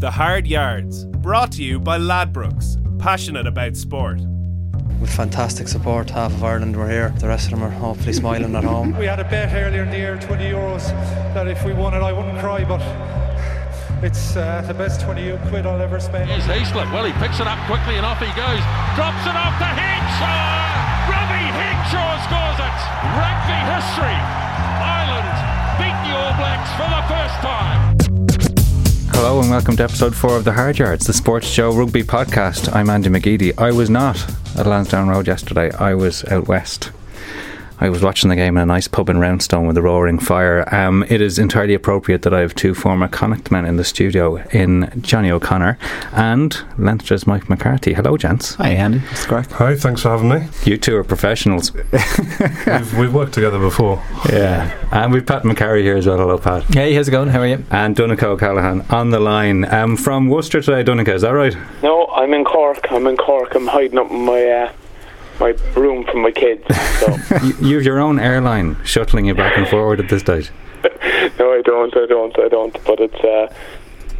The Hard Yards, brought to you by Ladbrokes, passionate about sport. With fantastic support, half of Ireland were here. The rest of them are hopefully smiling at home. We had a bet earlier in the year, 20 euros, that if we won it, I wouldn't cry, but it's uh, the best 20 quid I'll ever spend. Here's Heaslip. Well, he picks it up quickly and off he goes. Drops it off to Henshaw. Robbie Henshaw scores it. Rugby history. Ireland beat the All Blacks for the first time. Hello and welcome to episode four of the Hard Yards, the SportsJOE rugby podcast. I'm Andy McGeady. I was not at Lansdowne Road yesterday. I was out west. I was watching the game in a nice pub in Roundstone with a roaring fire. Um, it is entirely appropriate that I have two former Connacht men in the studio in Johnny O'Connor and Leinster's Mike McCarthy. Hello, gents. Hi, Andy. That's correct. Hi, thanks for having me. You two are professionals. we've, we've worked together before. Yeah. And we've Pat McCarry here as well. Hello, Pat. Hey, how's it going? How are you? And Donncha O'Callaghan on the line. Um, from Worcester today, Donncha, is that right? No, I'm in Cork. I'm in Cork. I'm hiding up in my uh, my room from my kids. So. you, you have your own airline shuttling you back and forward at this stage. no, I don't. I don't. I don't. But it's uh,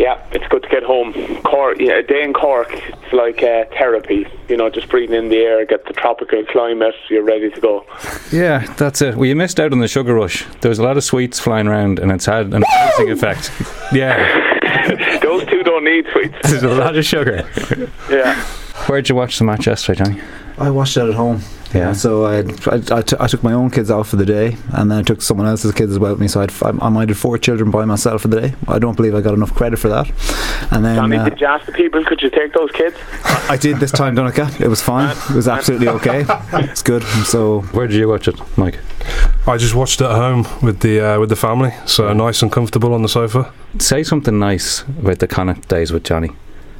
yeah, it's good to get home. Cork, yeah, a day in Cork, it's like uh, therapy. You know, just breathing in the air, get the tropical climate. You're ready to go. Yeah, that's it. Well, you missed out on the sugar rush. There was a lot of sweets flying around, and it's had an amazing effect. Yeah, those two don't need sweets. There's a lot of sugar. yeah. Where'd you watch the match yesterday, Johnny? I watched it at home. Yeah. So I, I, I, t- I took my own kids out for the day, and then I took someone else's kids as well with me. So I'd, I, I minded four children by myself for the day. I don't believe I got enough credit for that. And then Johnny, uh, did you ask the people? Could you take those kids? I did this time, Donncha. It was fine. It was absolutely okay. It's good. So Where did you watch it, Mike? I just watched it at home with the uh, with the family, so nice and comfortable on the sofa. Say something nice about the Connacht days with Johnny.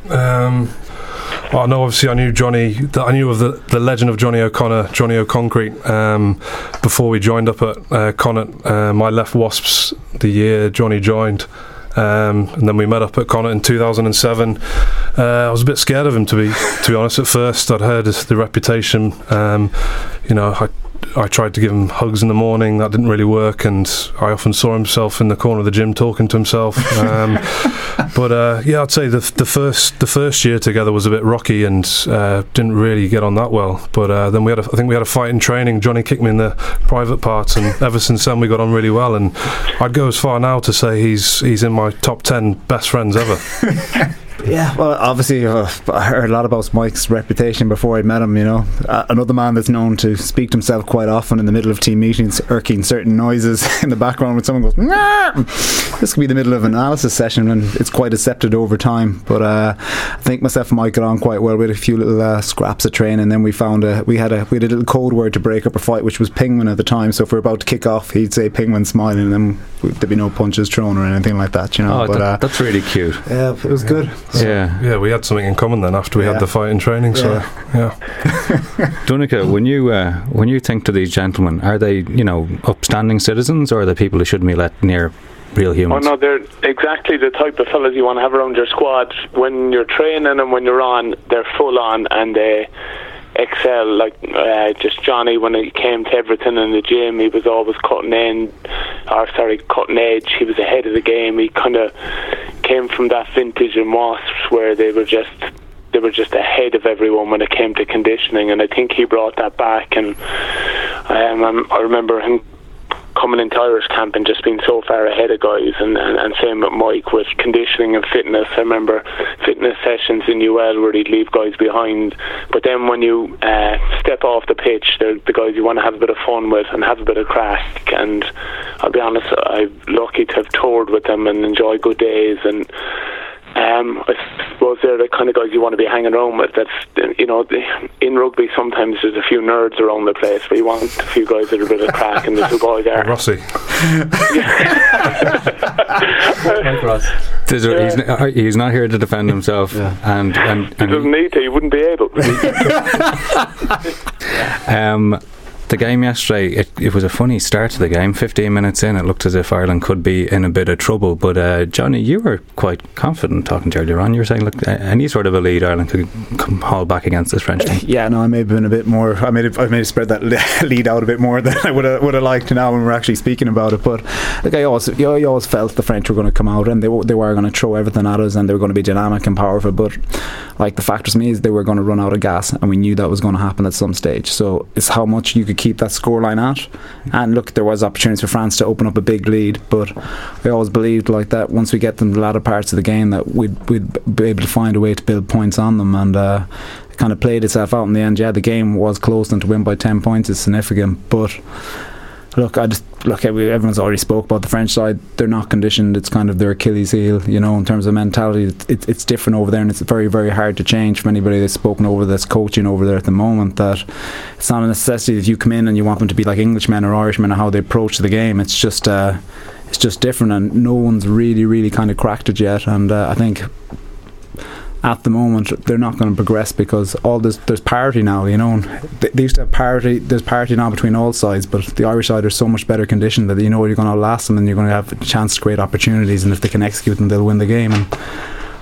Um, I know, obviously, I knew Johnny. I knew of the, the legend of Johnny O'Connor, Johnny O'Concrete, um, before we joined up at uh, Connacht. Um, I left Wasps the year Johnny joined. Um, and then we met up at Connacht in 2007. Uh, I was a bit scared of him, to be to be honest. At first, I'd heard the reputation. Um, you know, I I tried to give him hugs in the morning. That didn't really work, and I often saw himself in the corner of the gym talking to himself. Um, but uh, yeah, I'd say the the first the first year together was a bit rocky and uh, didn't really get on that well. But uh, then we had a, I think we had a fight in training. Johnny kicked me in the private parts, and ever since then we got on really well. And I'd go as far now to say he's he's in my top ten best friends ever. Yeah, well, obviously, uh, I heard a lot about Mike's reputation before I met him. You know, uh, another man that's known to speak to himself quite often in the middle of team meetings, irking certain noises in the background when someone goes. Nah! This could be the middle of an analysis session, and it's quite accepted over time. But uh, I think myself and Mike got on quite well. We had a few little uh, scraps of training, and then we found a we had a we had a little code word to break up a fight, which was penguin at the time. So if we are about to kick off, he'd say penguin smiling, and then there'd be no punches thrown or anything like that. You know, oh, but that, that's really cute. Yeah, it was good. So yeah, yeah, we had something in common then after we Yeah. had the fight in training. So yeah. Donncha, when you uh, when you think to these gentlemen, are they you know upstanding citizens or are they people who shouldn't be let near real humans. Oh no, they're exactly the type of fellas you want to have around your squad. When you're training and when you're on, they're full on and they excel. Like uh, just Johnny, when he came to everything in the gym, he was always cutting in, or sorry, cutting edge. He was ahead of the game. He kind of came from that vintage in Wasps where they were just they were just ahead of everyone when it came to conditioning, and I think he brought that back. And um, I remember him coming into Irish camp and just being so far ahead of guys, and, and, and same with Mike with conditioning and fitness. I remember fitness sessions in UL where he'd leave guys behind, but then when you uh, step off the pitch, they're the guys you want to have a bit of fun with and have a bit of crack. And I'll be honest, I'm lucky to have toured with them and enjoy good days and. Um, I suppose they're the kind of guys you want to be hanging around with. That's you know, in rugby sometimes there's a few nerds around the place, but you want a few guys that are a bit of crack, and the two boys are. Rossi. There's a- he's, n- uh, he's not here to defend himself, and and, He doesn't need to. He wouldn't be able. um, the game yesterday, it, it was a funny start to the game. 15 minutes in, it looked as if Ireland could be in a bit of trouble. But uh, Johnny, you were quite confident talking to earlier on. You were saying, look, any sort of a lead Ireland could come haul back against this French team. Yeah, no, I may have been a bit more. I may have, I may have spread that lead out a bit more than I would have, would have liked now when we're actually speaking about it. But like I always, I always felt the French were going to come out and they they were going to throw everything at us and they were going to be dynamic and powerful. But like the fact was me is they were going to run out of gas and we knew that was going to happen at some stage. So it's how much you could keep that scoreline at. And look, there was opportunities for France to open up a big lead, but we always believed like that once we get them the latter parts of the game that we'd we'd be able to find a way to build points on them and. Uh, kind of played itself out in the end. Yeah, the game was close, and to win by ten points is significant. But look, I just look. Everyone's already spoke about the French side. They're not conditioned. It's kind of their Achilles heel, you know, in terms of mentality. It, it's different over there, and it's very, very hard to change for anybody that's spoken over this coaching over there at the moment. That it's not a necessity that you come in and you want them to be like Englishmen or Irishmen or how they approach the game. It's just. Uh, it's just different, and no one's really, really kind of cracked it yet. And uh, I think at the moment they're not going to progress because all there's there's parity now you know they, they, used to have parity there's parity now between all sides but the Irish side are so much better conditioned that you know you're going to last them and you're going to have a chance to create opportunities and if they can execute them they'll win the game and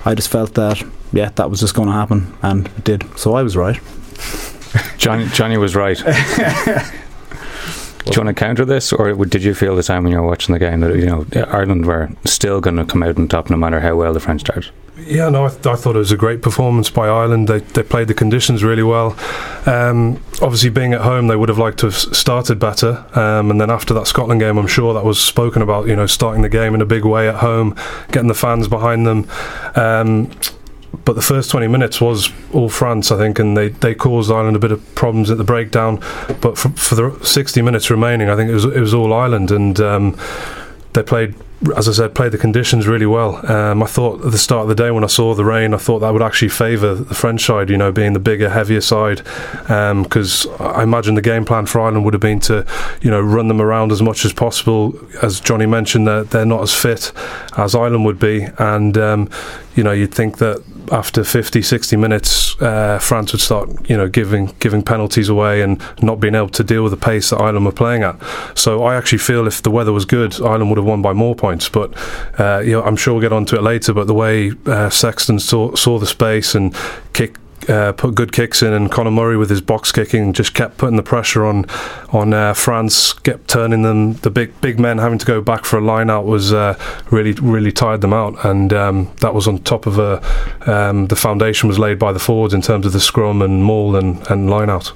I just felt that yeah that was just going to happen and it did. So I was right. Johnny, Johnny was right. Do you want to counter this, or did you feel the time when you were watching the game that you know Ireland were still going to come out on top no matter how well the French started? Yeah, no, I, th- I, thought it was a great performance by Ireland. They they played the conditions really well. Um, obviously, being at home, they would have liked to have started better. Um, and then after that Scotland game, I'm sure that was spoken about. You know, starting the game in a big way at home, getting the fans behind them. Um, but the first 20 minutes was all France, I think, and they, they caused Ireland a bit of problems at the breakdown. But for, for the 60 minutes remaining, I think it was it was all Ireland, and um, they played as I said, played the conditions really well. Um, I thought at the start of the day when I saw the rain, I thought that would actually favour the French side, you know, being the bigger, heavier side. Because um, I imagine the game plan for Ireland would have been to, you know, run them around as much as possible. As Johnny mentioned, they're, they're not as fit as Ireland would be. And, um, you know, you'd think that after 50, 60 minutes, uh, France would start, you know, giving giving penalties away and not being able to deal with the pace that Ireland were playing at. So I actually feel if the weather was good, Ireland would have won by more points. But uh, you know, I'm sure we'll get onto it later. But the way uh, Sexton saw, saw the space and kicked uh, put good kicks in, and Conor Murray with his box kicking just kept putting the pressure on on uh, France, kept turning them. The big big men having to go back for a line out was uh, really really tired them out, and um, that was on top of a um, the foundation was laid by the forwards in terms of the scrum and maul and, and line out.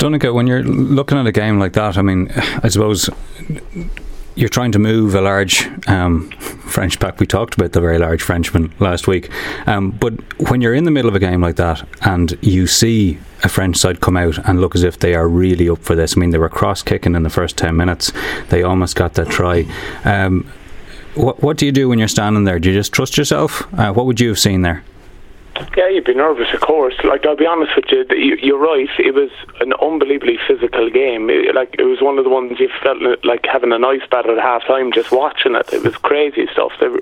When you're looking at a game like that, I mean, I suppose you're trying to move a large um, French pack. We talked about the very large Frenchman last week. Um, but when you're in the middle of a game like that and you see a French side come out and look as if they are really up for this, I mean, they were cross kicking in the first 10 minutes, they almost got that try. Um, what, what do you do when you're standing there? Do you just trust yourself? Uh, what would you have seen there? Yeah, you'd be nervous, of course. Like I'll be honest with you, you're right. It was an unbelievably physical game. It, like it was one of the ones you felt like having an ice bath at half time just watching it. It was crazy stuff. They were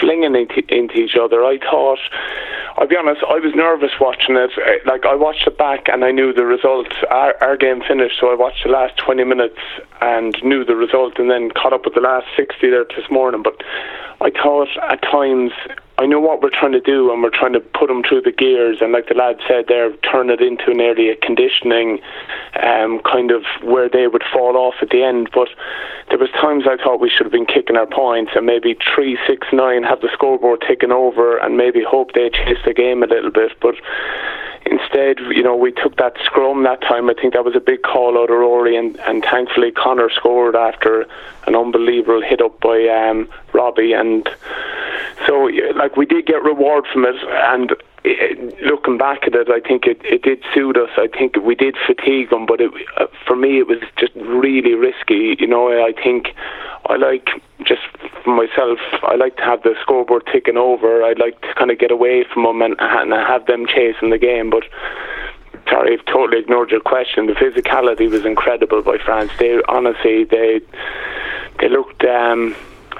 flinging into, into each other. I thought, I'll be honest, I was nervous watching it. Uh, like I watched it back and I knew the result. Our, our game finished, so I watched the last 20 minutes and knew the result, and then caught up with the last 60 there this morning. But I thought at times I know what we're trying to do, and we're trying to put them through the gears. And like the lad said, there, turn it into an area conditioning, um, kind of where they would fall off at the end. But there was times I thought we should have been kicking our points, and maybe three, six, nine, have the scoreboard taken over, and maybe hope they chase the game a little bit. But instead, you know, we took that scrum that time. I think that was a big call out of Rory, and, and thankfully Conor scored after an unbelievable hit up by um, Robbie, and so like we did get reward from it, and looking back at it, I think it, it did suit us. I think we did fatigue them, but it, uh, for me, it was just really risky. You know, I think I like just for myself. I like to have the scoreboard ticking over. I'd like to kind of get away from them and, and have them chasing the game, but sorry, I've totally ignored your question. The physicality was incredible by France. They honestly, they they looked um,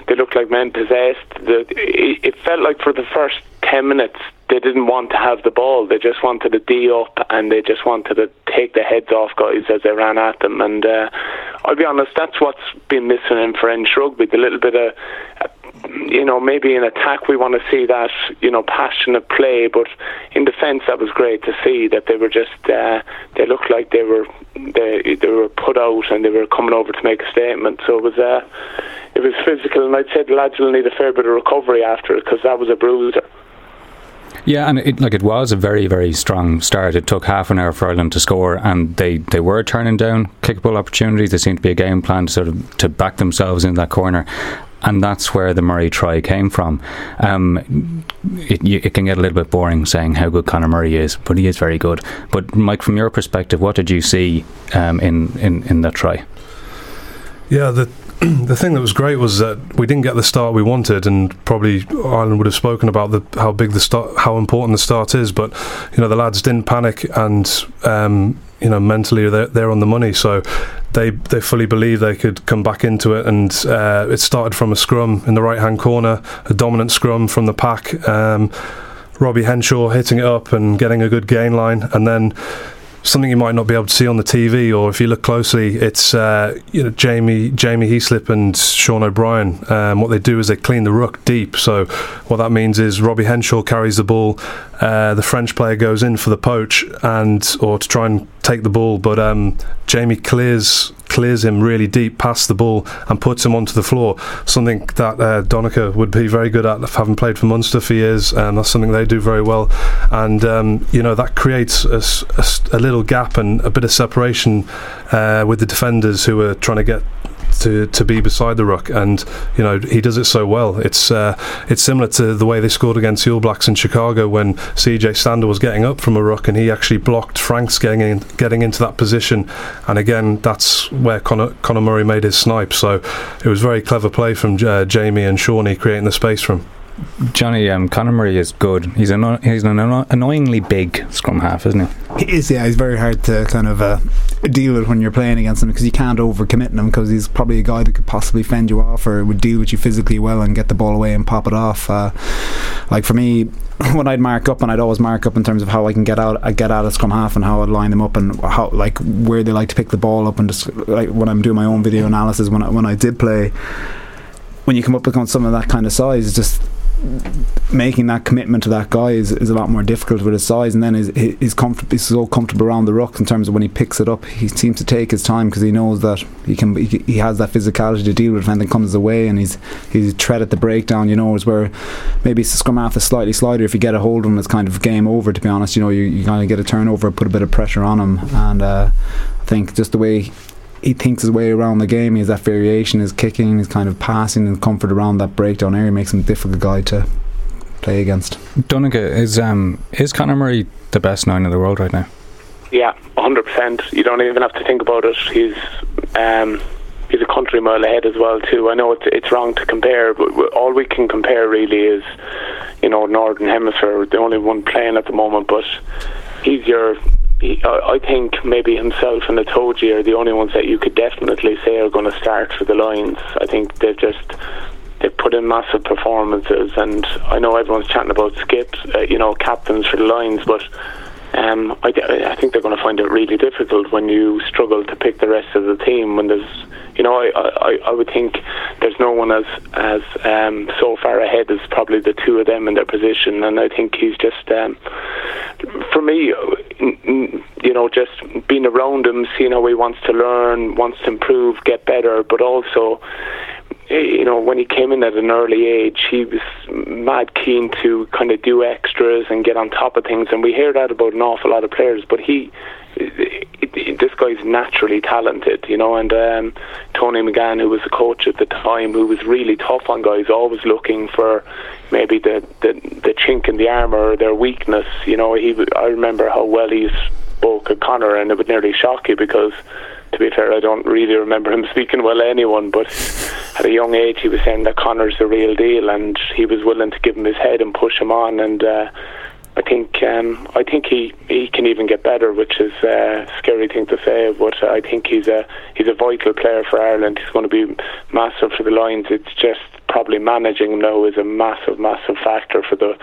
they looked like men possessed. The, it, it felt like for the first ten minutes they didn't want to have the ball. They just wanted to D up and they just wanted to take the heads off guys as they ran at them. And uh, I'll be honest, that's what's been missing in French rugby. The little bit of you know, maybe in attack we want to see that, you know, passionate play, but in defence that was great to see that they were just, uh, they looked like they were, they they were put out and they were coming over to make a statement. So it was, uh, it was physical, and I'd say the lads will need a fair bit of recovery after it because that was a bruiser. Yeah, and it, like it was a very, very strong start. It took half an hour for Ireland to score, and they, they were turning down kickable opportunities. There seemed to be a game plan to sort of to back themselves in that corner, and that's where the Murray try came from. Um, it, you, it, can get a little bit boring saying how good Conor Murray is, but he is very good. But Mike, from your perspective, what did you see um, in, in in that try? Yeah, the the thing that was great was that we didn't get the start we wanted, and probably Ireland would have spoken about the, how big the start, how important the start is. But you know, the lads didn't panic, and um, you know, mentally they're, they're on the money, so they they fully believe they could come back into it. And uh, it started from a scrum in the right hand corner, a dominant scrum from the pack. Um, Robbie Henshaw hitting it up and getting a good gain line, and then something you might not be able to see on the TV, or if you look closely, it's uh, you know Jamie Jamie Heaslip and Sean O'Brien. Um, what they do is they clean the ruck deep. So what that means is Robbie Henshaw carries the ball, uh, the French player goes in for the poach and or to try and take the ball, but um, Jamie clears clears him really deep past the ball and puts him onto the floor. Something that uh, Donncha would be very good at, having played for Munster for years, and that's something they do very well. And um, you know that creates a, a, a, little gap and a bit of separation uh, with the defenders who are trying to get to, to be beside the ruck, and you know he does it so well. It's uh, it's similar to the way they scored against the All Blacks in Chicago when CJ Stander was getting up from a ruck and he actually blocked Franks getting in, getting into that position. And again, that's where Conor, Conor Murray made his snipe. So it was very clever play from uh, Jamie and Seanie creating the space for him. Johnny, um, Conor Murray is good. He's an he's an annoyingly big scrum half, isn't he? He is. Yeah, he's very hard to kind of uh, deal with when you're playing against him because you can't overcommit him because he's probably a guy that could possibly fend you off or would deal with you physically well and get the ball away and pop it off. Uh, like for me, when I'd mark up, and I'd always mark up in terms of how I can get out, I get out of scrum half, and how I'd line them up, and how like where they like to pick the ball up, and just like when I'm doing my own video analysis when I, when I did play. When you come up against some of that kind of size, it's just making that commitment to that guy is, is a lot more difficult with his size and then he's, he's, he's so comfortable around the ruck in terms of when he picks it up he seems to take his time because he knows that he can he, he, has that physicality to deal with if anything comes away and he's he's tread at the breakdown you know is where maybe scrum half is slightly slider if you get a hold of him it's kind of game over to be honest you know you, you kind of get a turnover put a bit of pressure on him and uh, I think just the way he thinks his way around the game. He has that variation, his kicking, his kind of passing and comfort around that breakdown area makes him a difficult guy to play against. Donncha, is um is Conor Murray the best nine in the world right now? Yeah, hundred percent. You don't even have to think about it. He's um he's a country mile ahead as well too. I know it's it's wrong to compare, but all we can compare really is you know Northern Hemisphere, the only one playing at the moment. But he's your I think maybe himself and Itoje are the only ones that you could definitely say are going to start for the Lions. I think they've just they've put in massive performances, and I know everyone's chatting about skips, uh, you know, captains for the Lions, but um, I, I think they're going to find it really difficult when you struggle to pick the rest of the team when there's you know, I, I, I would think there's no one as as um, so far ahead as probably the two of them in their position, and I think he's just um, for me, you know, just being around him, seeing how he wants to learn, wants to improve, get better, but also you know, when he came in at an early age, he was mad keen to kind of do extras and get on top of things. And we hear that about an awful lot of players, but he this guy's naturally talented, you know. And um, Tony McGahan, who was the coach at the time, who was really tough on guys, always looking for maybe the the, the chink in the armour or their weakness. You know, he I remember how well he spoke at Conor, and it would nearly shock you because. To be fair, I don't really remember him speaking well to anyone, but at a young age he was saying that Conor's the real deal and he was willing to give him his head and push him on and uh, I think um, I think he, he can even get better, which is a scary thing to say. But I think he's a he's a vital player for Ireland. He's going to be massive for the Lions. It's just probably managing now is a massive, massive factor for the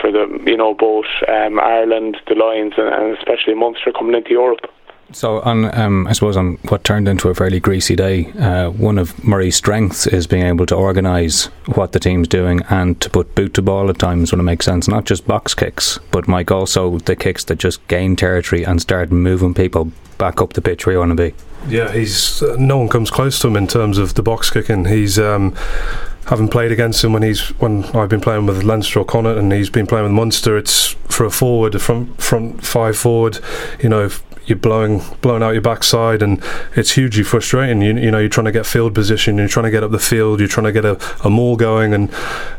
for the you know both um, Ireland, the Lions, and, and especially Munster coming into Europe. So, on um, I suppose on what turned into a fairly greasy day, uh, one of Murray's strengths is being able to organise what the team's doing and to put boot to ball at times when it makes sense. Not just box kicks, but Mike also the kicks that just gain territory and start moving people back up the pitch where you want to be. Yeah, he's uh, no one comes close to him in terms of the box kicking. He's um, having played against him when he's when I've been playing with Leinster or Connacht and he's been playing with Munster. It's for a forward, a front front five forward. You know, you're blowing blowing out your backside, and it's hugely frustrating. You, you know, you're trying to get field position, you're trying to get up the field, you're trying to get a, a maul going, and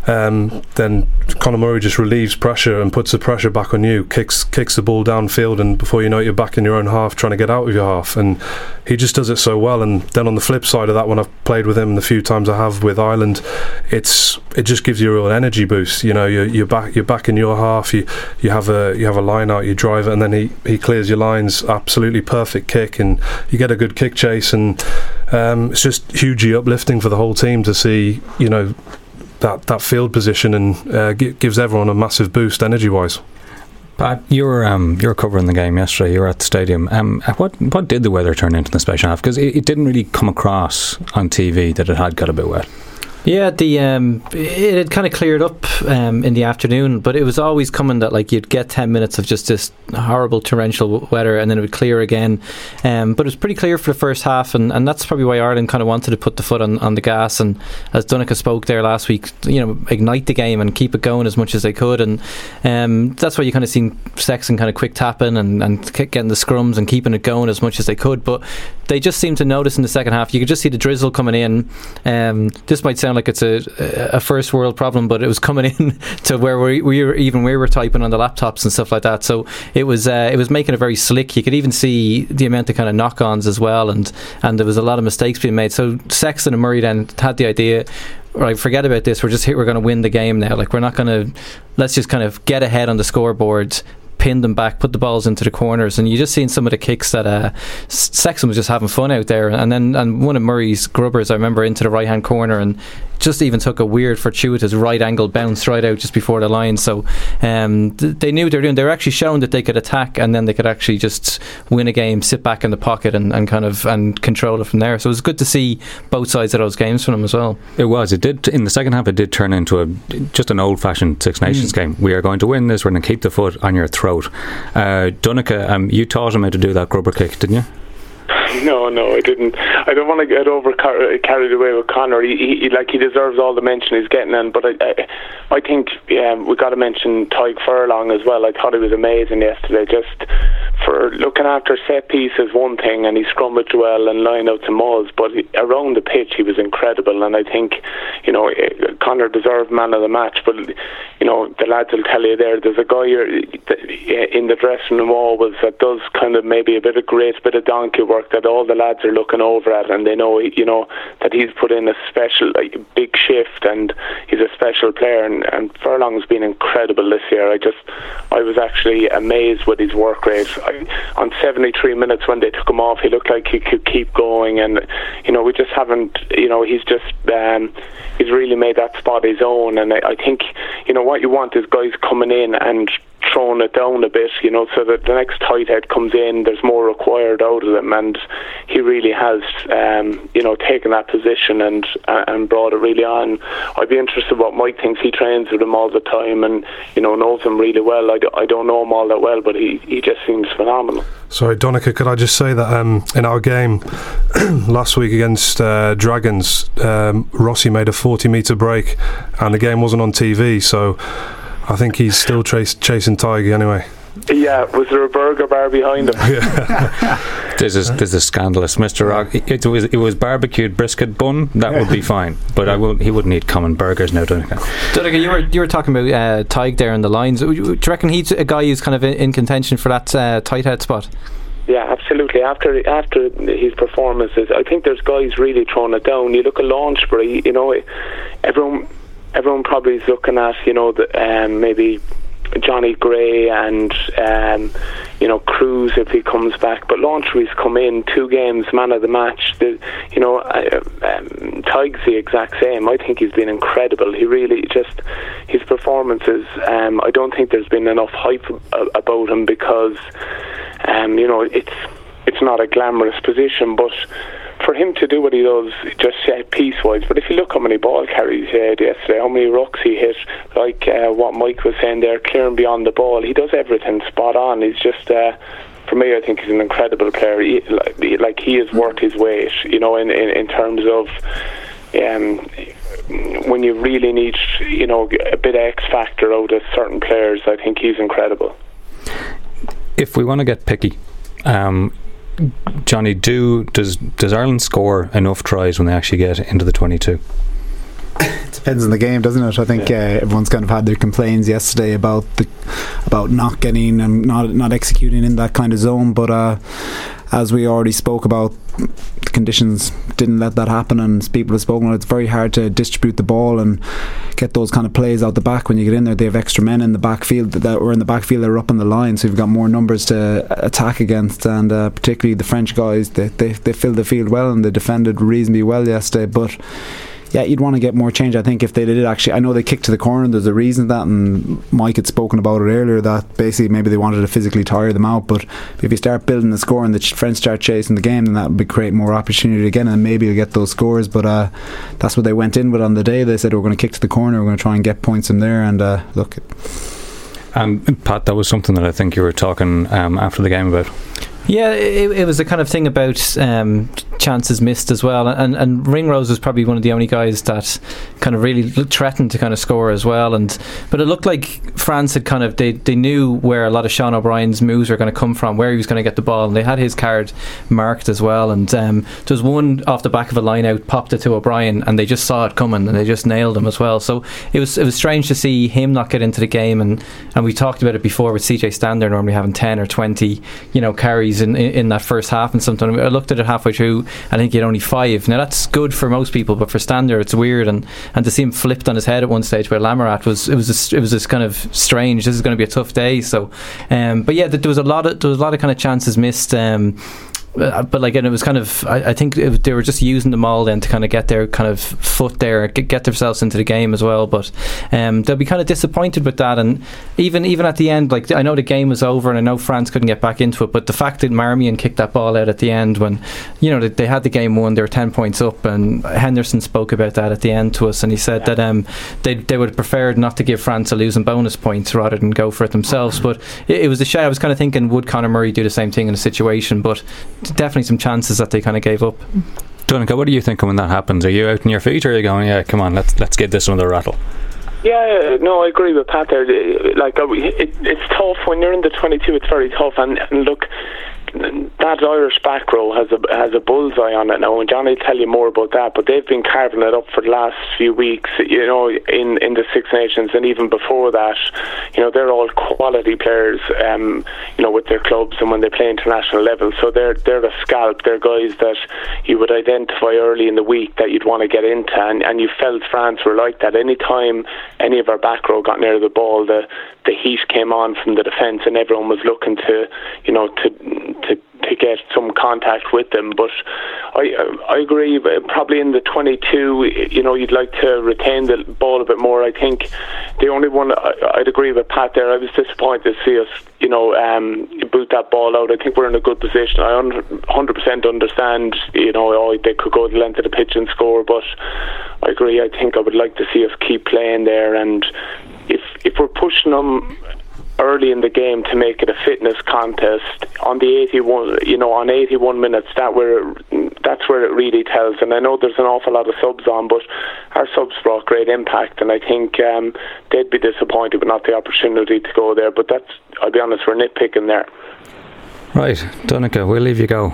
um, then Conor Murray just relieves pressure and puts the pressure back on you, kicks kicks the ball downfield, and before you know it, you're back in your own half trying to get out of your half, and he just does it so well. And then on the flip side of that, when I've played with him the few times I have with Ireland, it's it just gives you a real energy boost. You know, you're, you're back you're back in your half. You you have a you have a line out, you drive it, and then he he clears your lines absolutely perfect kick, and you get a good kick chase, and um, it's just hugely uplifting for the whole team to see, you know, that that field position, and uh, g- gives everyone a massive boost energy wise. Pat, you were um, you were covering the game yesterday. You were at the stadium. Um, what what did the weather turn into in the special half? Because it, it didn't really come across on TV that it had got a bit wet. Yeah, the um, it had kind of cleared up um, in the afternoon, but it was always coming that like you'd get ten minutes of just this horrible torrential weather, and then it would clear again. Um, but it was pretty clear for the first half, and, and that's probably why Ireland kind of wanted to put the foot on, on the gas. And as Donncha spoke there last week, you know, ignite the game and keep it going as much as they could, and um, that's why you kind of seen Sexton kind of quick tapping and, and getting the scrums and keeping it going as much as they could. But they just seemed to notice in the second half. You could just see the drizzle coming in. Um, this might sound like it's a, a first world problem, but it was coming in to where we, we were even we were typing on the laptops and stuff like that. So it was uh, it was making it very slick. You could even see the amount of kind of knock-ons as well, and and there was a lot of mistakes being made. So Sexton and Murray then had the idea right, forget about this. We're just here. We're going to win the game now. Like we're not going to. Let's just kind of get ahead on the scoreboard. Pin them back, put the balls into the corners, and you just seen some of the kicks that uh, Sexton was just having fun out there. And then and one of Murray's grubbers, I remember, into the right hand corner, and just even took a weird fortuitous right angle bounce right out just before the line. So um, th- they knew what they were doing. They were actually showing that they could attack, and then they could actually just win a game, sit back in the pocket, and, and kind of and control it from there. So it was good to see both sides of those games from them as well. It was. It did in the second half. It did turn into a just an old-fashioned Six Nations Mm. game. We are going to win this. We're going to keep the foot on your throat. Uh, Donncha, um, you taught him how to do that grubber kick, didn't you? No, no, I didn't. I don't want to get over car- carried away with Conor. He, he, like he deserves all the mention he's getting, in, but I, I, I think um, we got to mention Tadhg Furlong as well. I thought he was amazing yesterday. Just for looking after set pieces, one thing, and he scrummaged well and lined out to Moz, but he, around the pitch he was incredible. And I think, you know, eh, Conor deserved man of the match, but you know the lads will tell you there. There's a guy eh, in the dressing room always that does kind of maybe a bit of great bit of donkey work that all the lads are looking over at, and they know, you know, that he's put in a special, like, big shift, and he's a special player. And, and Furlong's been incredible this year. I just, I was actually amazed with his work rate. I, on 73 minutes when they took him off, he looked like he could keep going, and you know, we just haven't, you know, he's just, um, he's really made that spot his own. And I, I think, you know, what you want is guys coming in and throwing it down a bit, you know, so that the next tight head comes in, there's more required out of them, and he really has, um, you know, taken that position and uh, and brought it really on. I'd be interested what Mike thinks. He trains with him all the time, and you know knows him really well. I, d- I don't know him all that well, but he, he just seems phenomenal. Sorry, Donncha, could I just say that um, in our game last week against uh, Dragons, um, Rossi made a 40 metre break and the game wasn't on TV, so I think he's still chas- chasing Tiger anyway. Yeah, was there a burger bar behind him? This is this is scandalous, Mister Rock. It, it was it was barbecued brisket bun. That would be fine, but I will. He wouldn't eat common burgers now, Donncha. Donncha, you were you were talking about uh, Tadhg there in the Lions. Do you reckon he's a guy who's kind of in, in contention for that uh, tight head spot? Yeah, absolutely. After after his performances, I think there's guys really throwing it down. You look at Launchbury, you know, everyone everyone probably is looking at you know the, um, maybe Jonny Gray and um, you know Kruis if he comes back. But Launchbury's come in two games, man of the match. The, you know, uh, um, Tadhg's the exact same. I think he's been incredible. He really just his performances. Um, I don't think there's been enough hype about him because um, you know it's it's not a glamorous position, but for him to do what he does, just set piece wise. But if you look how many ball carries he had yesterday, how many rucks he hit, like uh, what Mike was saying there, clearing beyond the ball, he does everything spot on. He's just. Uh, for me, I think he's an incredible player. He, like, like he is worth his weight, you know, in, in, in terms of um, when you really need, you know, a bit of X factor out of certain players. I think he's incredible. If we want to get picky, um, Johnny, do does does Ireland score enough tries when they actually get into the twenty two? it depends on the game, doesn't it? I think yeah. uh, everyone's kind of had their complaints yesterday about the about not getting and not not executing in that kind of zone. But uh, as we already spoke about, the conditions didn't let that happen, and people have spoken. It's very hard to distribute the ball and get those kind of plays out the back when you get in there. They have extra men in the backfield that were in the backfield. They're up on the line, so you've got more numbers to attack against, and uh, particularly the French guys. They, they they filled the field well and they defended reasonably well yesterday, but yeah, you'd want to get more change. I think if they did actually, I know they kicked to the corner. There's a reason that, and Mike had spoken about it earlier that basically maybe they wanted to physically tire them out. But if you start building the score and the French start chasing the game, then that would be create more opportunity again, and maybe you'll get those scores. But uh, that's what they went in with on the day. They said we're going to kick to the corner, we're going to try and get points from there. And uh, look. Um, Pat, that was something that I think you were talking um, after the game about. Yeah, it, it was the kind of thing about um, chances missed as well, and and Ringrose was probably one of the only guys that kind of really threatened to kind of score as well. And but it looked like France had kind of they, they knew where a lot of Sean O'Brien's moves were going to come from, where he was going to get the ball, and they had his card marked as well. And um, there was one off the back of a line out, popped it to O'Brien, and they just saw it coming, and they just nailed him as well. So it was it was strange to see him not get into the game, and and we talked about it before with CJ Stander normally having ten or twenty, you know, carries in, in, in that first half and something. I looked at it halfway through. I think he had only five. Now that's good for most people, but for Stander it's weird. And, and to see him flipped on his head at one stage where Lamerat was it was a, it was this kind of strange. This is going to be a tough day. So, um, but yeah, there was a lot of there was a lot of kind of chances missed. Um, but like, and it was kind of, I, I think it, they were just using them all then to kind of get their kind of foot there, get, get themselves into the game as well. But um, they'll be kind of disappointed with that. And even even at the end, like I know the game was over, and I know France couldn't get back into it. But the fact that Marmion kicked that ball out at the end, when you know they, they had the game won, they were ten points up, and Henderson spoke about that at the end to us, and he said yeah. that um, they they would have preferred not to give France a losing bonus points rather than go for it themselves. But it, it was a shame. I was kind of thinking, would Conor Murray do the same thing in a situation? But definitely some chances that they kind of gave up. Donncha, what are you thinking when that happens? Are you out in your feet, or are you going, "Yeah, come on, let's let's give this another rattle"? Yeah, no, I agree with Pat there. Like, uh, it, it's tough when you're in the 22. It's very tough, and, and look, that Irish back row has a has a bullseye on it now, and Johnny will tell you more about that. But they've been carving it up for the last few weeks, you know, in in the Six Nations, and even before that, you know, they're all quality players, um, you know, with their clubs and when they play international level. So they're they're a scalp. They're guys that you would identify early in the week that you'd want to get into, and and you felt France were like that. Any time any of our back row got near the ball, the the heat came on from the defence, and everyone was looking to, you know, to to to get some contact with them. But I I agree. Probably in the 22, you know, you'd like to retain the ball a bit more. I think the only one I, would agree with Pat there. I was disappointed to see us, you know, um, boot that ball out. I think we're in a good position. I 100% understand, you know, oh, they could go the length of the pitch and score, but I agree. I think I would like to see us keep playing there and if if we're pushing them early in the game to make it a fitness contest. On the 81 you know on 81 minutes that where that's where it really tells. And I know there's an awful lot of subs on but our subs brought great impact. And I think um, they'd be disappointed with not the opportunity to go there. But that's I'll be honest we're nitpicking there. Right. Donncha we'll leave you go.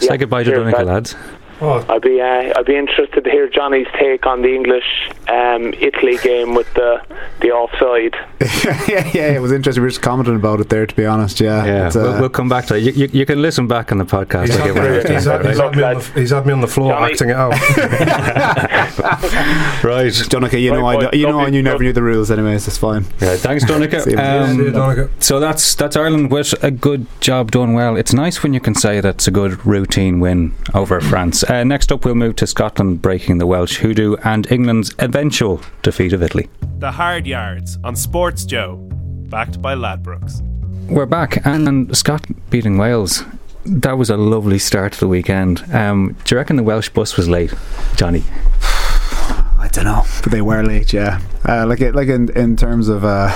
Say goodbye to Donncha lads Oh. I'd be uh, I'd be interested to hear Johnny's take on the English um, Italy game with the the offside. yeah, yeah, it was interesting. We were just commenting about it there, to be honest. Yeah, Yeah, uh, we'll, we'll come back to it. You, you, you can listen back on the podcast. He's I'll had, get one me, he's, had, he's, had me on the, he's had me on the floor Johnny. acting it out. right. Donncha, you know, Right, I, you know, I knew never knew the rules. Anyways, it's fine. Yeah, thanks, Donncha. See you. Um, See you, Donncha. So that's that's Ireland with a good job done well. It's nice when you can say that's a good routine win over France. Uh, next up, we'll move to Scotland breaking the Welsh hoodoo and England's eventual defeat of Italy. The Hard Yards on Sports Joe, backed by Ladbrokes. We're back, and, and Scott beating Wales. That was a lovely start to the weekend. Um, do you reckon the Welsh bus was late, Johnny? I don't know, but they were late. Yeah, uh, like it, like in in terms of uh,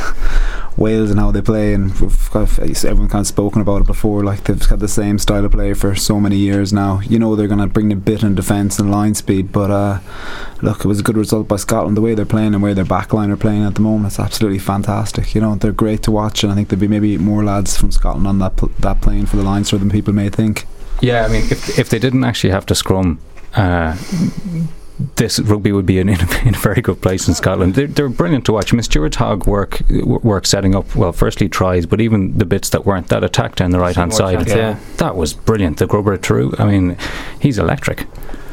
Wales and how they play, and we've got, everyone kind of spoken about it before. Like they've had the same style of play for so many years now. You know they're going to bring a bit in defence and line speed, but uh, look, it was a good result by Scotland. The way they're playing and where their backline are playing at the moment, it's absolutely fantastic. You know they're great to watch, and I think there'd be maybe more lads from Scotland on that pl- that playing for the Lions than people may think. Yeah, I mean, if if they didn't actually have to scrum, uh, this rugby would be in, in, a, in a very good place in Scotland. They're, they're brilliant to watch. I mean, Stuart Hogg work work setting up well. Firstly, tries, but even the bits that weren't that attack down the right hand side, yeah. that was brilliant. The Grubber Taru, I mean, he's electric.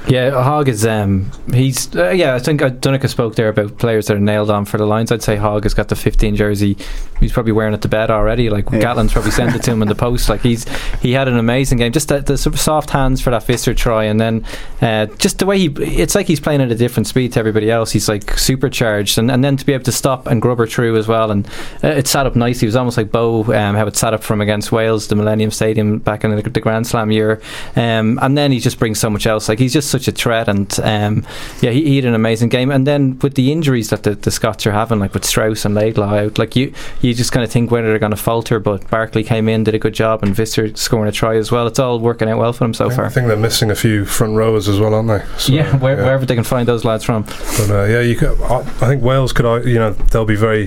Yeah, Hogg is. Um, he's. Uh, yeah, I think uh, Donncha spoke there about players that are nailed on for the Lions. I'd say Hogg has got the 15 jersey. He's probably wearing it to bed already. Like Yeah. Gatland's probably sent it to him in the post. Like he's he had an amazing game. Just the, the sort of soft hands for that Visser try, and then uh, just the way he. It's like he's playing at a different speed to everybody else. He's like supercharged, and, and then to be able to stop and grubber through as well. And uh, it sat up nicely. It was almost like Bowe um, how it sat up from against Wales, the Millennium Stadium back in the, the Grand Slam year. Um, and then he just brings so much else. Like he's just such a threat, and um, yeah, he, he had an amazing game. And then with the injuries that the, the Scots are having, like with Strauss and Laidlaw out, like you you just kind of think whether they're going to falter. But Barclay came in, did a good job, and Visser scoring a try as well. It's all working out well for them so I think- far. I think they're missing a few front rowers as well, aren't they? So, yeah, where, wherever they can find those lads from. But uh, yeah, you could, I, I think Wales could, uh, you know, they'll be very,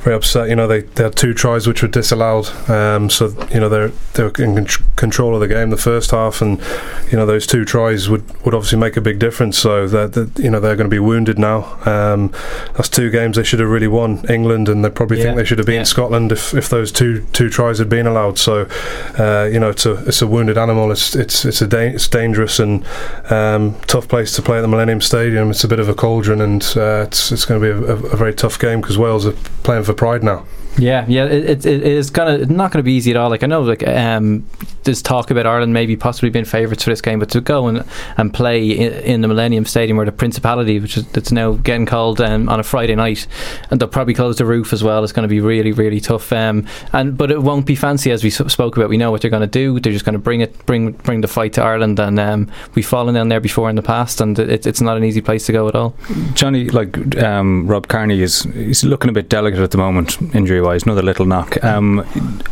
very upset. You know, they, they had two tries which were disallowed, um, so you know they're they're in con- control of the game the first half, and you know those two tries would, would obviously make a big difference. So that that, you know they're going to be wounded now. Um, that's two games they should have really won England, and they probably Yeah. think they should have been Yeah. Scotland if, if those two two tries had been allowed. So uh, you know it's a it's a wounded animal. It's it's it's a da- it's dangerous and um, tough place to play at the Millennium Stadium. It's a bit of a cauldron, and uh, it's it's going to be a, a, a very tough game because Wales are playing for pride now. Yeah, yeah, it, it, it is kind of not going to be easy at all. Like I know, like um, there's talk about Ireland maybe possibly being favourites for this game, but to go and, and play in, in the Millennium Stadium or the Principality, which is it's now getting called um, on a Friday night, and they'll probably close the roof as well. It's going to be really, really tough. Um, and but it won't be fancy as we spoke about. We know what they're going to do. They're just going to bring it, bring bring the fight to Ireland, and um, we've fallen down there before in the past, and it, it's not an easy place to go at all. Johnny, like um, Rob Kearney, is he's looking a bit delicate at the moment, injury wise. Another little knock. Um,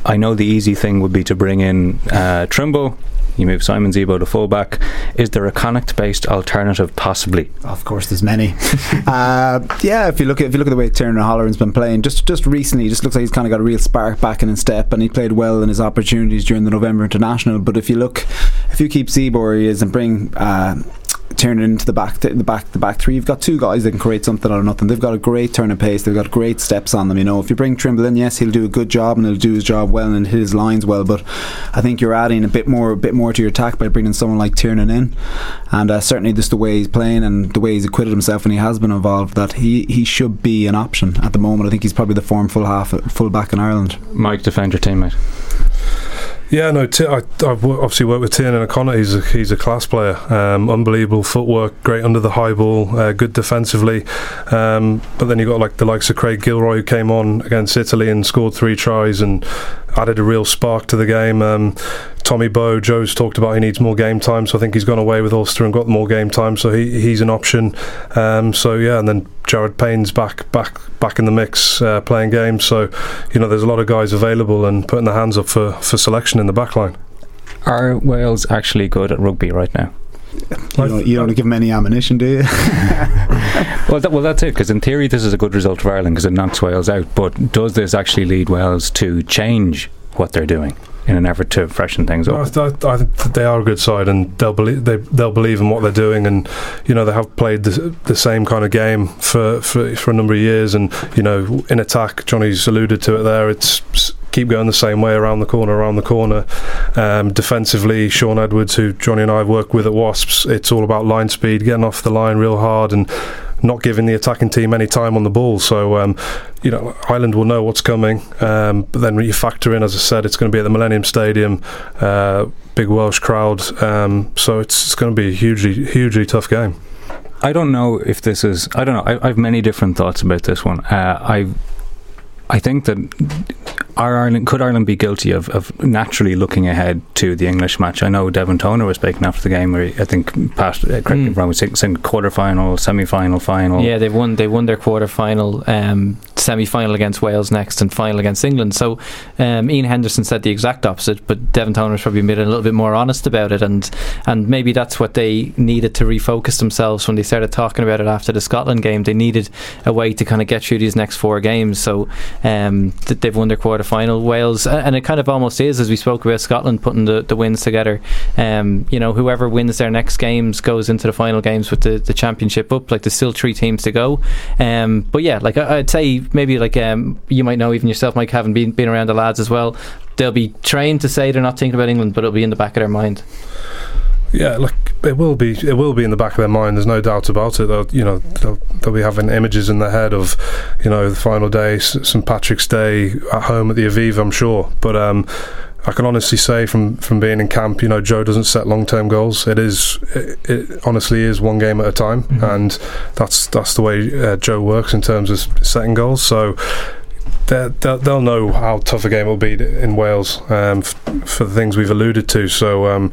I know the easy thing would be to bring in uh, Trimble. You move Simon Zebo to fullback. Is there a Connacht based alternative possibly? Of course, there's many. uh, yeah, if you look at if you look at the way Tiernan O'Halloran's been playing, just just recently, just looks like he's kind of got a real spark back in his step, and he played well in his opportunities during the November international. But if you look, if you keep Zebo he is and bring. Uh, turn it into the back the back the back three. You've got two guys that can create something out of nothing. They've got a great turn of pace. They've got great steps on them you know. If you bring Trimble in yes he'll do a good job and he'll do his job well and hit his lines well but I think you're adding a bit more a bit more to your attack by bringing someone like Tiernan in. And uh, certainly just the way he's playing and the way he's acquitted himself and he has been involved that he, he should be an option at the moment. I think he's probably the form full half full back in Ireland. Mike, defend your teammate. Yeah, no, Ti- I, I've obviously worked with Tiernan O'Connor. He's a, he's a class player. Um, unbelievable footwork, great under the high ball, uh, good defensively. Um, but then you've got like the likes of Craig Gilroy who came on against Italy and scored three tries and added a real spark to the game. Um, Tommy Bowe, Joe's talked about he needs more game time, so I think he's gone away with Ulster and got more game time, so he, he's an option. Um, so yeah, and then Jared Payne's back back back in the mix uh, playing games. So you know, there's a lot of guys available and putting their hands up for, for selection in the back line. Are Wales actually good at rugby right now? You don't, you don't give him any ammunition do you Well, that, well, that's it. Because in theory, this is a good result for Ireland because it knocks Wales out. But does this actually lead Wales to change what they're doing? in an effort to freshen things No, I, up. I, I think they are a good side, and they'll believe they they'll believe in what they're doing, and you know they have played the, the same kind of game for, for for a number of years, and you know in attack, Johnny's alluded to it there. It's s- keep going the same way around the corner, around the corner. Um, defensively, Shaun Edwards, who Johnny and I have worked with at Wasps, it's all about line speed, getting off the line real hard, and not giving the attacking team any time on the ball. So, um, you know, Ireland will know what's coming. Um, but then you factor in, as I said, it's going to be at the Millennium Stadium, uh, big Welsh crowd. Um, so it's, it's going to be a hugely, hugely tough game. I don't know if this is. I don't know. I, I have many different thoughts about this one. Uh, I, I think that are Ireland could Ireland be guilty of, of naturally looking ahead to the English match? I know Devin Toner was speaking after the game, where he, I think past uh, correct me if I'm wrong, was saying, saying quarter final, semi final, final. Yeah, they won. They won their quarter final, um, semi final against Wales next, and final against England. So um, Ian Henderson said the exact opposite, but Devin Toner's probably been a little bit more honest about it, and and maybe that's what they needed to refocus themselves when they started talking about it after the Scotland game. They needed a way to kind of get through these next four games. So um, th- they've won their quarter final. Wales, and it kind of almost is as we spoke about Scotland putting the, the wins together. Um, you know, whoever wins their next games goes into the final games with the, the championship up. Like there's still three teams to go. Um, but yeah, like I, I'd say maybe like um, you might know even yourself, Mike, having been been around the lads as well. They'll be trained to say they're not thinking about England, but it'll be in the back of their mind. Yeah, look, it will be it will be in the back of their mind. There's no doubt about it. They'll, you know, they'll, they'll be having images in their head of, you know, the final day, St Patrick's Day at home at the Aviva. I'm sure, but um, I can honestly say from from being in camp, you know, Joe doesn't set long term goals. It is it, it honestly is one game at a time, and that's that's the way uh, Joe works in terms of setting goals. So. They're- They'll, they'll know how tough a game will be in Wales um, f- for the things we've alluded to. So um,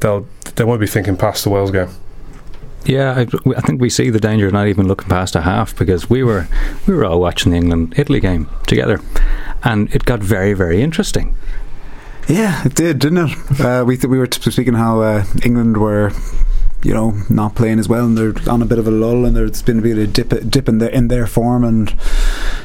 they'll they won't be thinking past the Wales game. Yeah, I, I think we see the danger of not even looking past a half because we were we were all watching the England Italy game together, and it got very very interesting. Yeah, it did, didn't it? Uh, we th- we were t- speaking how uh, England were, you know, not playing as well, and they're on a bit of a lull, and there's been a bit of dip dip in their in their form, and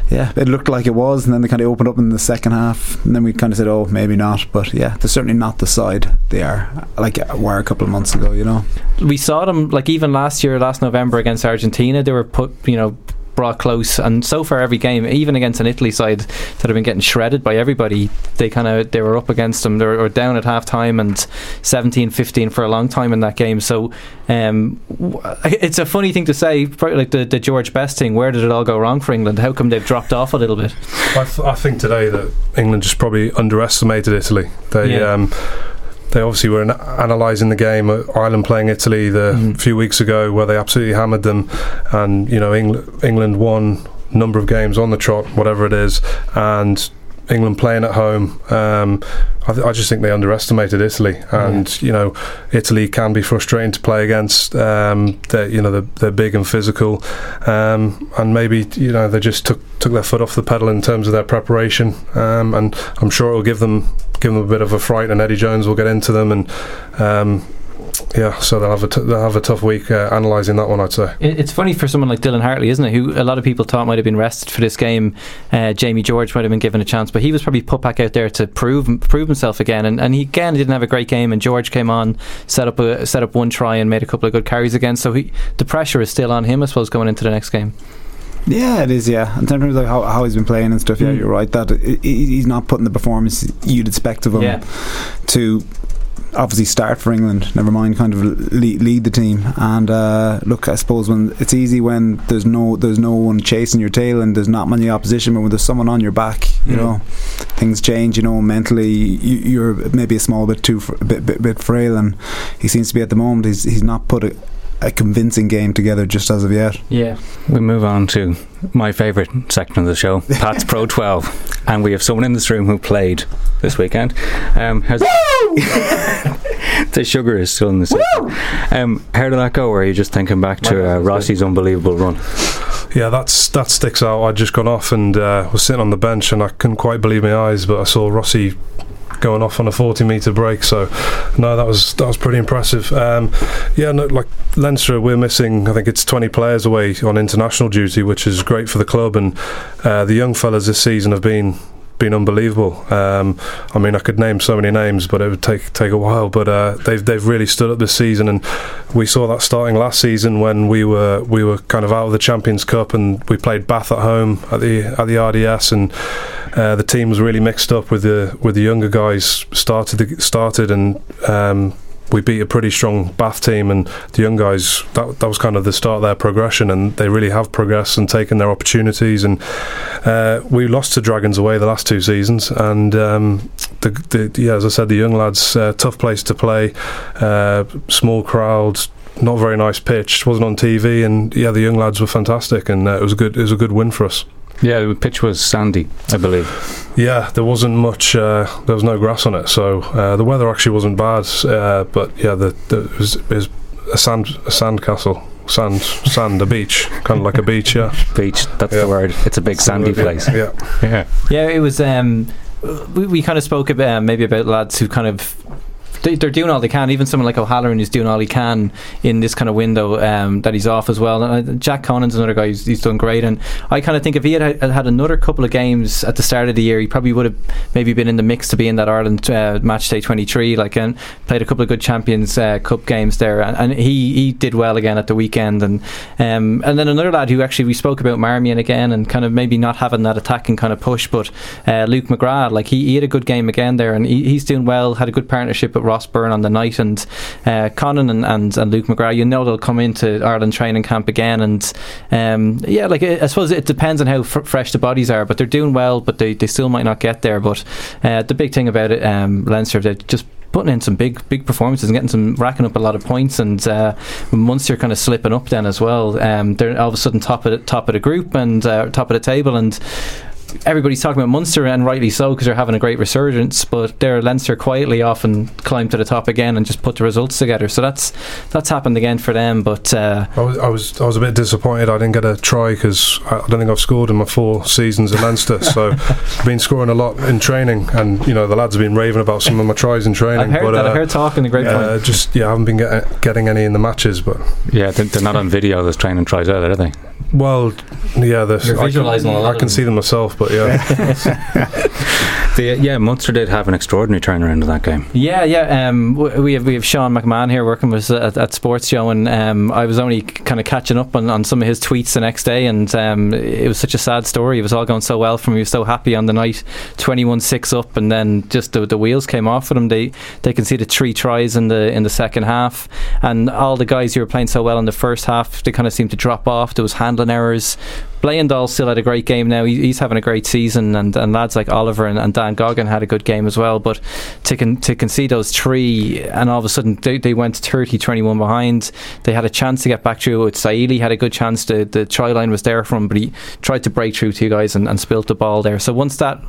yeah, it looked like it was, and then they kind of opened up in the second half, and then we kind of said, oh, maybe not, but yeah, they're certainly not the side they are, like uh, were a couple of months ago, you know. we saw them like even last year, last November against Argentina. They were put, you know, brought close, and so far every game, even against an Italy side that have been getting shredded by everybody, they kind of they were up against them. They were, down at half time and 17-15 for a long time in that game. So um, it's a funny thing to say, probably like the, the George Best thing. Where did it all go wrong for England? How come they've dropped off a little bit? I, th- I think today that England just probably underestimated Italy. They Yeah. um, they obviously were an- analysing the game. uh, Ireland playing Italy the Mhm. few weeks ago, where they absolutely hammered them, and you know England England won number of games on the trot, whatever it is, and England playing at home. Um, I, th- I just think they underestimated Italy, and you know Italy can be frustrating to play against. Um, they're you know they're, they're big and physical, um, and maybe you know they just took took their foot off the pedal in terms of their preparation. Um, and I'm sure it will give them give them a bit of a fright, and Eddie Jones will get into them, and um, yeah, so they'll have a t- they'll have a tough week uh, analysing that one. I'd say. It's funny for someone like Dylan Hartley, isn't it? Who a lot of people thought might have been rested for this game. Uh, Jamie George might have been given a chance, but he was probably put back out there to prove prove himself again. And, and he again didn't have a great game. And George came on, set up a set up one try and made a couple of good carries again. So he, the pressure is still on him, I suppose, going into the next game. Yeah, it is. Yeah, in terms of how, how he's been playing and stuff. Yeah, Mm. you're right. That he- he's not putting the performance you'd expect of him Yeah. to obviously start for England. Never mind, kind of lead, lead the team. And uh, look, I suppose when it's easy when there's no there's no one chasing your tail and there's not many opposition, but when there's someone on your back, you Mm. know, things change. You know, mentally you, you're maybe a small bit too fr- bit, bit bit frail, and he seems to be at the moment. He's he's not put a, a convincing game together just as of yet. Yeah. We move on to my favourite section of the show, Pat's Pro 12. And we have someone in this room who played this weekend. Um, how's the sugar is still in the system. Um, how did that go? Or are you just thinking back to uh, Rossi's unbelievable run? Yeah, that's that sticks out. I'd just gone off and uh, was sitting on the bench, and I couldn't quite believe my eyes. But I saw Rossi going off on a 40 metre break. So no, that was that was pretty impressive. Um, yeah, no, like Leinster, we're missing. I think it's 20 players away on international duty, which is great for the club. And uh, the young fellas this season have been been unbelievable. Um, I mean, I could name so many names, but it would take take a while. But uh, they've they've really stood up this season, and we saw that starting last season when we were we were kind of out of the Champions Cup and we played Bath at home at the at the RDS, and uh, the team was really mixed up with the with the younger guys started started and. Um, we beat a pretty strong Bath team, and the young guys that that was kind of the start of their progression, and they really have progressed and taken their opportunities. And uh, we lost to Dragons away the last two seasons, and um, the, the, yeah, as I said, the young lads, uh, tough place to play, uh, small crowds. Not very nice pitch. wasn't on TV, and yeah, the young lads were fantastic, and uh, it was a good. It was a good win for us. Yeah, the pitch was sandy, I believe. Yeah, there wasn't much. Uh, there was no grass on it, so uh, the weather actually wasn't bad. Uh, but yeah, the, the it, was, it was a sand a sand castle. Sand, sand, a beach, kind of like a beach, yeah. Beach, that's Yeah. the word. It's a big sandy Yeah, place. Yeah. Yeah. Yeah, it was. Um, we, we kind of spoke about maybe about lads who kind of they, they're doing all they can. Even someone like O'Halloran is doing all he can in this kind of window um, that he's off as well. And uh, Jack Conan's another guy who's, he's done great. And I kind of think if he had had had another couple of games at the start of the year, he probably would have maybe been in the mix to be in that Ireland uh, match day 23. Like and played a couple of good Champions uh, Cup games there, and, and he he did well again at the weekend. And um, and then another lad who actually we spoke about Marmion again, and kind of maybe not having that attacking kind of push, but uh, Luke McGrath, like he, he had a good game again there, and he, he's doing well. Had a good partnership with Ross Byrne on the night, and uh, Conan and, and, and Luke McGrath. You know they'll come into Ireland training camp again, and um, yeah, like I suppose it depends on how fr- fresh the bodies are, but they're doing well, but they, they still might not get there. But uh, the big thing about it, um, Leinster, they're just putting in some big big performances and getting some racking up a lot of points and uh, Munster kind of slipping up then as well um, they're all of a sudden top of the, top of the group and uh, top of the table and everybody's talking about Munster and rightly so because they're having a great resurgence but there Leinster quietly often climb to the top again and just put the results together so that's that's happened again for them but uh, I was, I was I was a bit disappointed I didn't get a try because I I don't think I've scored in my four seasons at Leinster. so I've been scoring a lot in training, and you know the lads have been raving about some of my tries in training. I've heard but, that uh, I've heard talk in the grapevine uh, just yeah, I haven't been get, getting any in the matches, but Yeah, they're, they're not on video, those training tries either, are they? Well, yeah, the, You're I can, visualising a lot I can see them myself, but yeah, The, yeah, Munster did have an extraordinary turnaround in that game. Yeah, yeah. Um, we have we have Sean McMahon here working with us at, at SportsJOE, and um, I was only kind of catching up on, on some of his tweets the next day, and um, it was such a sad story. It was all going so well for him. He was so happy on the night, twenty-one six up, and then just the, the wheels came off for him. They they conceded three tries in the in the second half, and all the guys who were playing so well in the first half, they kind of seemed to drop off. There was handling errors. Bleyendaal still had a great game now. He, he's having a great season, and, and lads like Oliver and, and Dan Goggin had a good game as well. But to con- to concede those three, and all of a sudden they, they went 30 21 behind. They had a chance to get back through it. Saili had a good chance. To, the try line was there for him, but he tried to break through two guys and, and spilt the ball there. So once that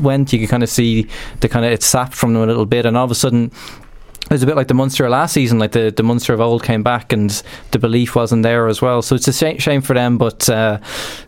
went, you could kind of see the kind of it sapped from them a little bit, and all of a sudden it was a bit like the Munster of last season, like the, the Munster of old came back and the belief wasn't there as well. So it's a shame, shame for them, but uh,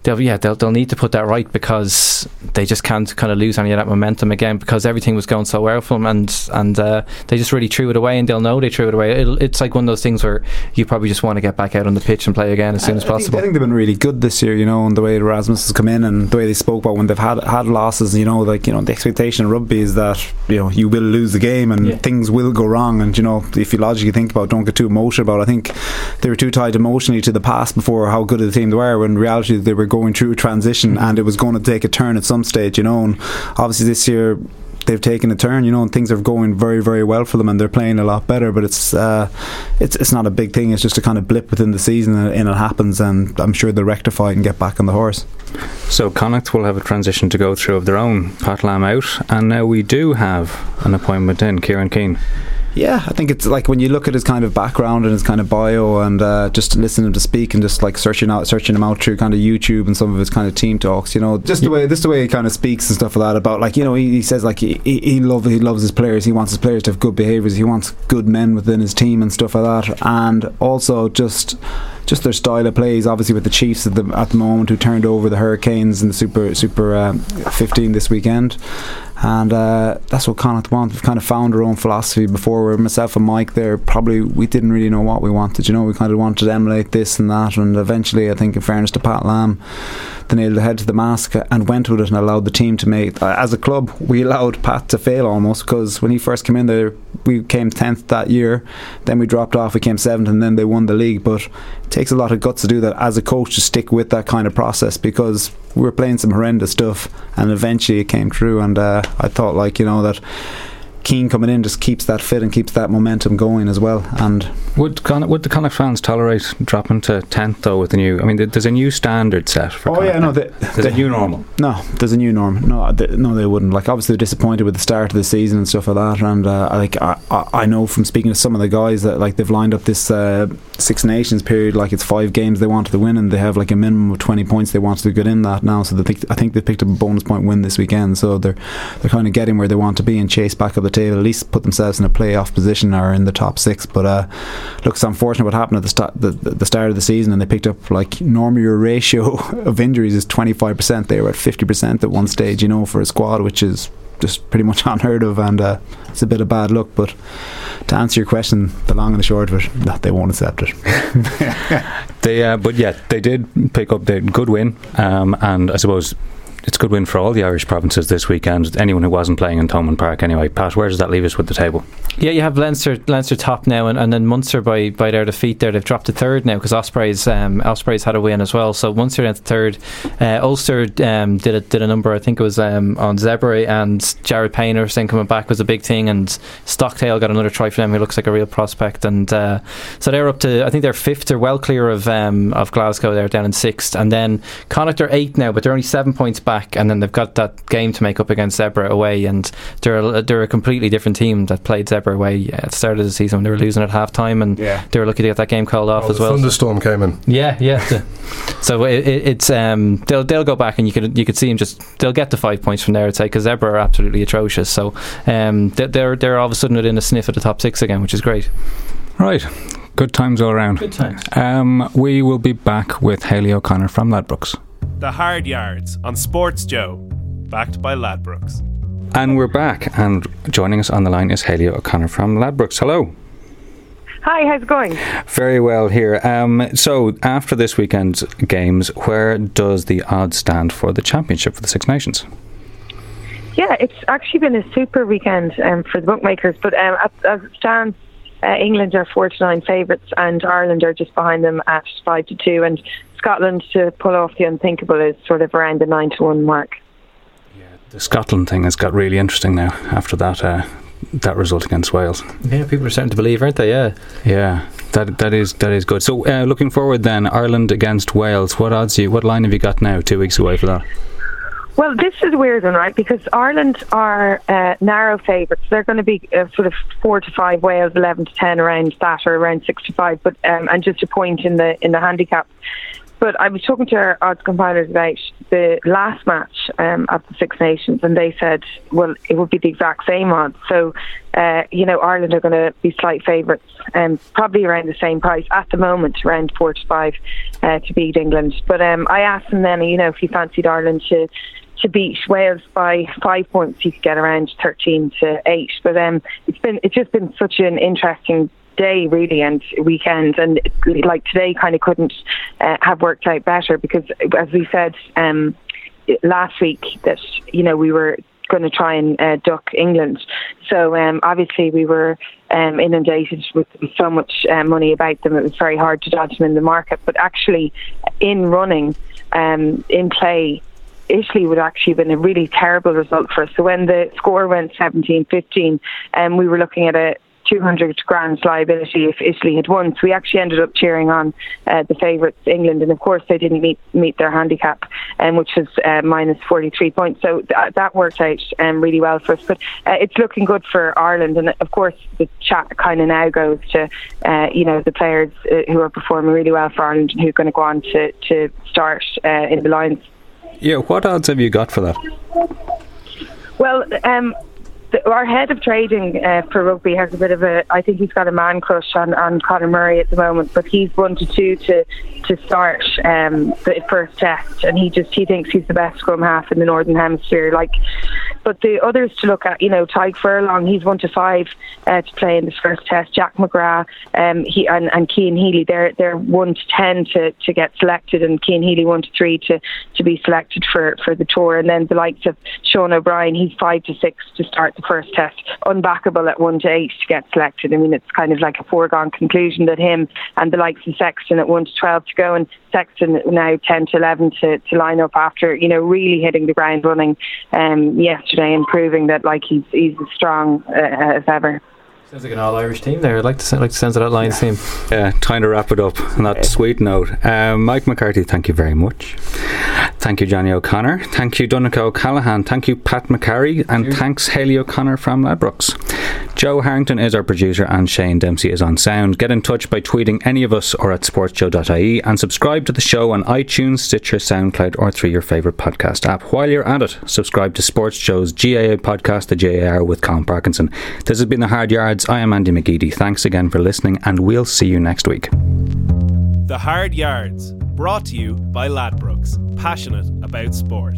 they'll yeah they'll, they'll need to put that right because they just can't kind of lose any of that momentum again because everything was going so well for them and and uh, they just really threw it away and they'll know they threw it away. It'll, it's like one of those things where you probably just want to get back out on the pitch and play again as soon as I think- possible. I think they've been really good this year, you know, and the way Erasmus has come in and the way they spoke about when they've had had losses, you know, like you know, the expectation in rugby is that you know you will lose the game and Yeah. things will go wrong, and you know, if you logically think about, it, don't get too emotional about. it. I think they were too tied emotionally to the past before how good of the team they were. When in reality they were going through a transition and it was going to take a turn at some stage, you know. And obviously this year they've taken a turn, you know, and things are going very, very well for them, and they're playing a lot better. But it's uh, it's it's not a big thing. It's just a kind of blip within the season, and, and it happens. And I'm sure they'll rectify it and get back on the horse. So Connacht will have a transition to go through of their own. Pat Lam out, and now we do have an appointment in Kieran Keane. Yeah, I think it's like when you look at his kind of background and his kind of bio, and uh, just listening to speak, and just like searching out, searching him out through kind of YouTube and some of his kind of team talks. You know, just the way, just the way he kind of speaks and stuff like that about like you know he, he says like he, he he love he loves his players. He wants his players to have good behaviours. He wants good men within his team and stuff like that. And also just just their style of plays. Obviously, with the Chiefs at the at the moment, who turned over the Hurricanes in the Super Super uh, 15 this weekend, and uh, that's what Connacht want. We've kind of found our own philosophy before. Where myself and Mike there, probably we didn't really know what we wanted. You know, we kind of wanted to emulate this and that, and eventually, I think, in fairness to Pat Lam, they nailed the head to the mask and went with it and allowed the team to make. Uh, as a club, we allowed Pat to fail almost because when he first came in there, we came tenth that year. Then we dropped off, we came seventh, and then they won the league. But it takes a lot of guts to do that as a coach to stick with that kind of process because we were playing some horrendous stuff, and eventually it came true. And uh, I thought, like you know, that Keane coming in just keeps that fit and keeps that momentum going as well. And would Con- would the Connacht fans tolerate dropping to tenth though with the new? I mean, there's a new standard set for. Oh Connacht. yeah, no, the, there's a new normal. No, there's a new norm. No, they, no, they wouldn't. Like obviously, they're disappointed with the start of the season and stuff like that. And uh, like I, I know from speaking to some of the guys that like they've lined up this uh, Six Nations period. Like it's five games they wanted to win, and they have like a minimum of twenty points they wanted to get in that now. So they think I think they picked up a bonus point win this weekend. So they're they're kind of getting where they want to be and chase back up the table. At least put themselves in a playoff position or in the top six. But uh, look, it's unfortunate what happened at the start the, the start of the season, and they picked up like normally your ratio of injuries is twenty five percent. They were at fifty percent at one stage, you know, for a squad, which is just pretty much unheard of, and uh, it's a bit of bad luck. But to answer your question, the long and the short of it, no, they won't accept it. they, uh, but yeah, they did pick up the good win, um, and I suppose it's a good win for all the Irish provinces this weekend. Anyone who wasn't playing in Thomond Park anyway. Pat, where does that leave us with the table? Yeah, you have Leinster, Leinster top now, and, and then Munster by, by their defeat there, they've dropped to third now because Ospreys um, Ospreys had a win as well. So Munster to third. Uh, Ulster um, did a, did a number, I think it was um, on Zebre and Jared Painter saying coming back was a big thing, and Stockdale got another try for them. He looks like a real prospect, and uh, so they're up to I think they're fifth. They're well clear of um, of Glasgow. They're down in sixth, and then Connacht are eighth now, but they're only seven points back back, and then they've got that game to make up against Zebre away, and they're a, they're a completely different team that played Zebre away at the start of the season when they were losing at half time, and yeah. they were lucky to get that game called off oh, as well. Thunderstorm came in. Yeah, yeah. so it, it, it's um, they'll they'll go back, and you could you could see them just they'll get the five points from there. I'd say because Zebre are absolutely atrocious. So um, they're they're all of a sudden within a sniff of the top six again, which is great. Right. Good times all around. Good times. Um, we will be back with Haley O'Connor from Ladbrokes. The Hard Yards on SportsJOE backed by Ladbrokes. And we're back, and joining us on the line is Haley O'Connor from Ladbrokes. Hello. Hi, how's it going? Very well here. Um, so, after this weekend's games, where does the odds stand for the championship for the Six Nations? Yeah, it's actually been a super weekend um, for the bookmakers, but um, as it stands, uh, England are four to nine favourites, and Ireland are just behind them at five to two, and Scotland to pull off the unthinkable is sort of around the nine to one mark Yeah, the Scotland thing has got really interesting now after that uh, that result against Wales. Yeah, people are starting to believe, aren't they? Yeah, yeah. That that is that is good. So uh, looking forward then, Ireland against Wales. What odds you? What line have you got now? Two weeks away for that. Well, this is a weird one, right? Because Ireland are uh, narrow favourites. They're going to be uh, sort of four to five. Wales eleven to ten, around that, or around six to five. But um, and just a point in the in the handicap. But I was talking to our odds compilers about the last match um, at the Six Nations, and they said, well, it would be the exact same odds. So, uh, you know, Ireland are going to be slight favourites, um, probably around the same price at the moment, around four to five uh, to beat England. But um, I asked them then, you know, if he fancied Ireland to to beat Wales by five points, you could get around thirteen to eight. But um, it's been it's just been such an interesting day really and weekend and like today kind of couldn't uh, have worked out better because as we said um, last week that you know we were going to try and uh, duck England. So um, obviously we were um, inundated with so much uh, money about them. It was very hard to dodge them in the market. But actually, in running, um, in play, Italy would actually have been a really terrible result for us. So when the score went 17-15, um, we were looking at a 200 grand liability if Italy had won. So we actually ended up cheering on uh, the favourites, England, and of course they didn't meet meet their handicap, um, which was uh, minus 43 points. So th- that worked out um, really well for us. But uh, it's looking good for Ireland, and of course the chat kind of now goes to uh, you know the players uh, who are performing really well for Ireland and who are going to go on to to start uh, in the Lions. Yeah, what odds have you got for that? Well, um, the, our head of trading uh, for rugby has a bit of a. I think he's got a man crush on, on Conor Murray at the moment, but he's one to two to to start um, the first test, and he just he thinks he's the best scrum half in the northern hemisphere. Like but the others to look at, you know, Tadhg Furlong, he's one to five uh, to play in this first test. Jack McGrath, um, he and, and Cian Healy, they're they're one to ten to, to get selected, and Cian Healy one to three to, to be selected for, for the tour, and then the likes of Sean O'Brien, he's five to six to start the first test, unbackable at one to eight to get selected. I mean, it's kind of like a foregone conclusion that him and the likes of Sexton at one to twelve to go, and Sexton now ten to eleven to, to line up after you know really hitting the ground running um, yesterday and proving that like he's he's as strong uh, as ever. Sounds like an all Irish team there. I'd like to like to sense that Lions team. Yeah, time to wrap it up on that sweet note. Um, Mike McCarthy, thank you very much. Thank you, Johnny O'Connor. Thank you, Donncha O'Callaghan. Thank you, Pat McCarry. And thanks, Haley O'Connor from Ladbrokes. Joe Harrington is our producer, and Shane Dempsey is on sound. Get in touch by tweeting any of us or at sportsjoe.ie and subscribe to the show on iTunes, Stitcher, SoundCloud, or through your favourite podcast app. While you're at it, subscribe to SportsJOE's GAA podcast, The JAR with Colm Parkinson. This has been The Hard Yards. I am Andy McGeady. Thanks again for listening, and we'll see you next week. The Hard Yards, brought to you by Ladbrokes, passionate about sport.